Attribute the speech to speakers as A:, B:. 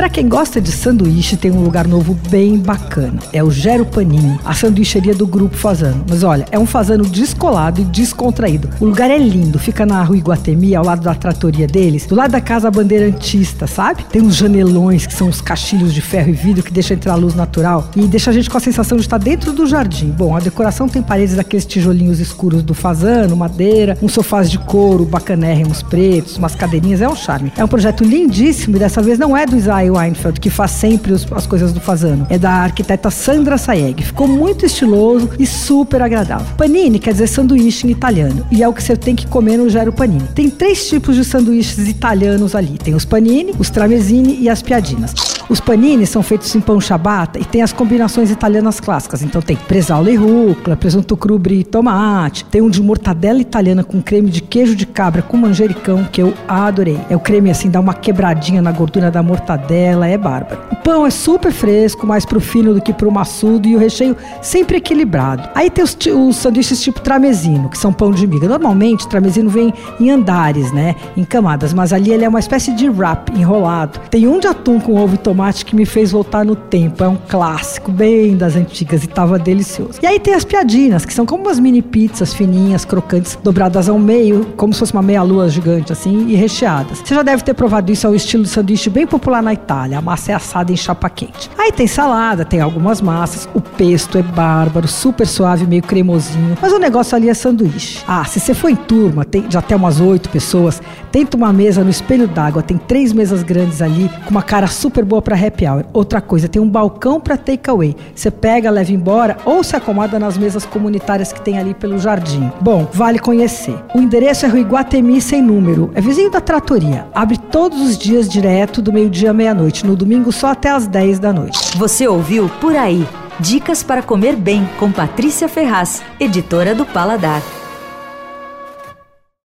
A: Para quem gosta de sanduíche, tem um lugar novo bem bacana. É o Gero Panini, a sanduicheria do Grupo Fazano. Mas olha, é um fazano descolado e descontraído. O lugar é lindo, fica na rua Iguatemi, ao lado da tratoria deles, do lado da casa bandeirantista, sabe? Tem uns janelões que são os caixilhos de ferro e vidro que deixam entrar a luz natural e deixa a gente com a sensação de estar dentro do jardim. Bom, a decoração tem paredes daqueles tijolinhos escuros do fazano, madeira, uns sofás de couro bacanérrimos pretos, umas cadeirinhas, é um charme. É um projeto lindíssimo e dessa vez não é do Weinfeld, que faz sempre os, as coisas do fazano. É da arquiteta Sandra Saeg. Ficou muito estiloso e super agradável. Panini quer dizer sanduíche em italiano e é o que você tem que comer no Gero Panini. Tem três tipos de sanduíches italianos ali. Tem os panini, os tramezzini e as piadinas. Os panini são feitos em pão ciabatta e tem as combinações italianas clássicas. Então tem presallo e rúcula, presunto cru e tomate. Tem um de mortadela italiana com creme de queijo de cabra com manjericão que eu adorei. É o creme assim, dá uma quebradinha na gordura da mortadela, é bárbaro. Pão é super fresco, mais pro fino do que pro maçudo e o recheio sempre equilibrado. Aí tem os, os sanduíches tipo tramezino, que são pão de miga. Normalmente, tramezino vem em andares, né? Em camadas, mas ali ele é uma espécie de wrap enrolado. Tem um de atum com ovo e tomate que me fez voltar no tempo. É um clássico, bem das antigas, e tava delicioso. E aí tem as piadinas, que são como umas mini pizzas fininhas, crocantes, dobradas ao meio, como se fosse uma meia-lua gigante, assim, e recheadas. Você já deve ter provado isso, é o estilo de sanduíche bem popular na Itália. A massa é assada em chapa quente. Aí tem salada, tem algumas massas, o pesto é bárbaro, super suave, meio cremosinho. Mas o negócio ali é sanduíche. Ah, se você for em turma, tem já até umas oito pessoas, tenta uma mesa no espelho d'água, tem três mesas grandes ali, com uma cara super boa para happy hour. Outra coisa, tem um balcão para takeaway. Você pega, leva embora ou se acomoda nas mesas comunitárias que tem ali pelo jardim. Bom, vale conhecer. O endereço é Rua Iguatemi sem número. É vizinho da tratoria. Abre todos os dias direto do meio-dia à meia-noite. No domingo só até às 10 da noite.
B: Você ouviu Por Aí. Dicas para comer bem com Patrícia Ferraz, editora do Paladar.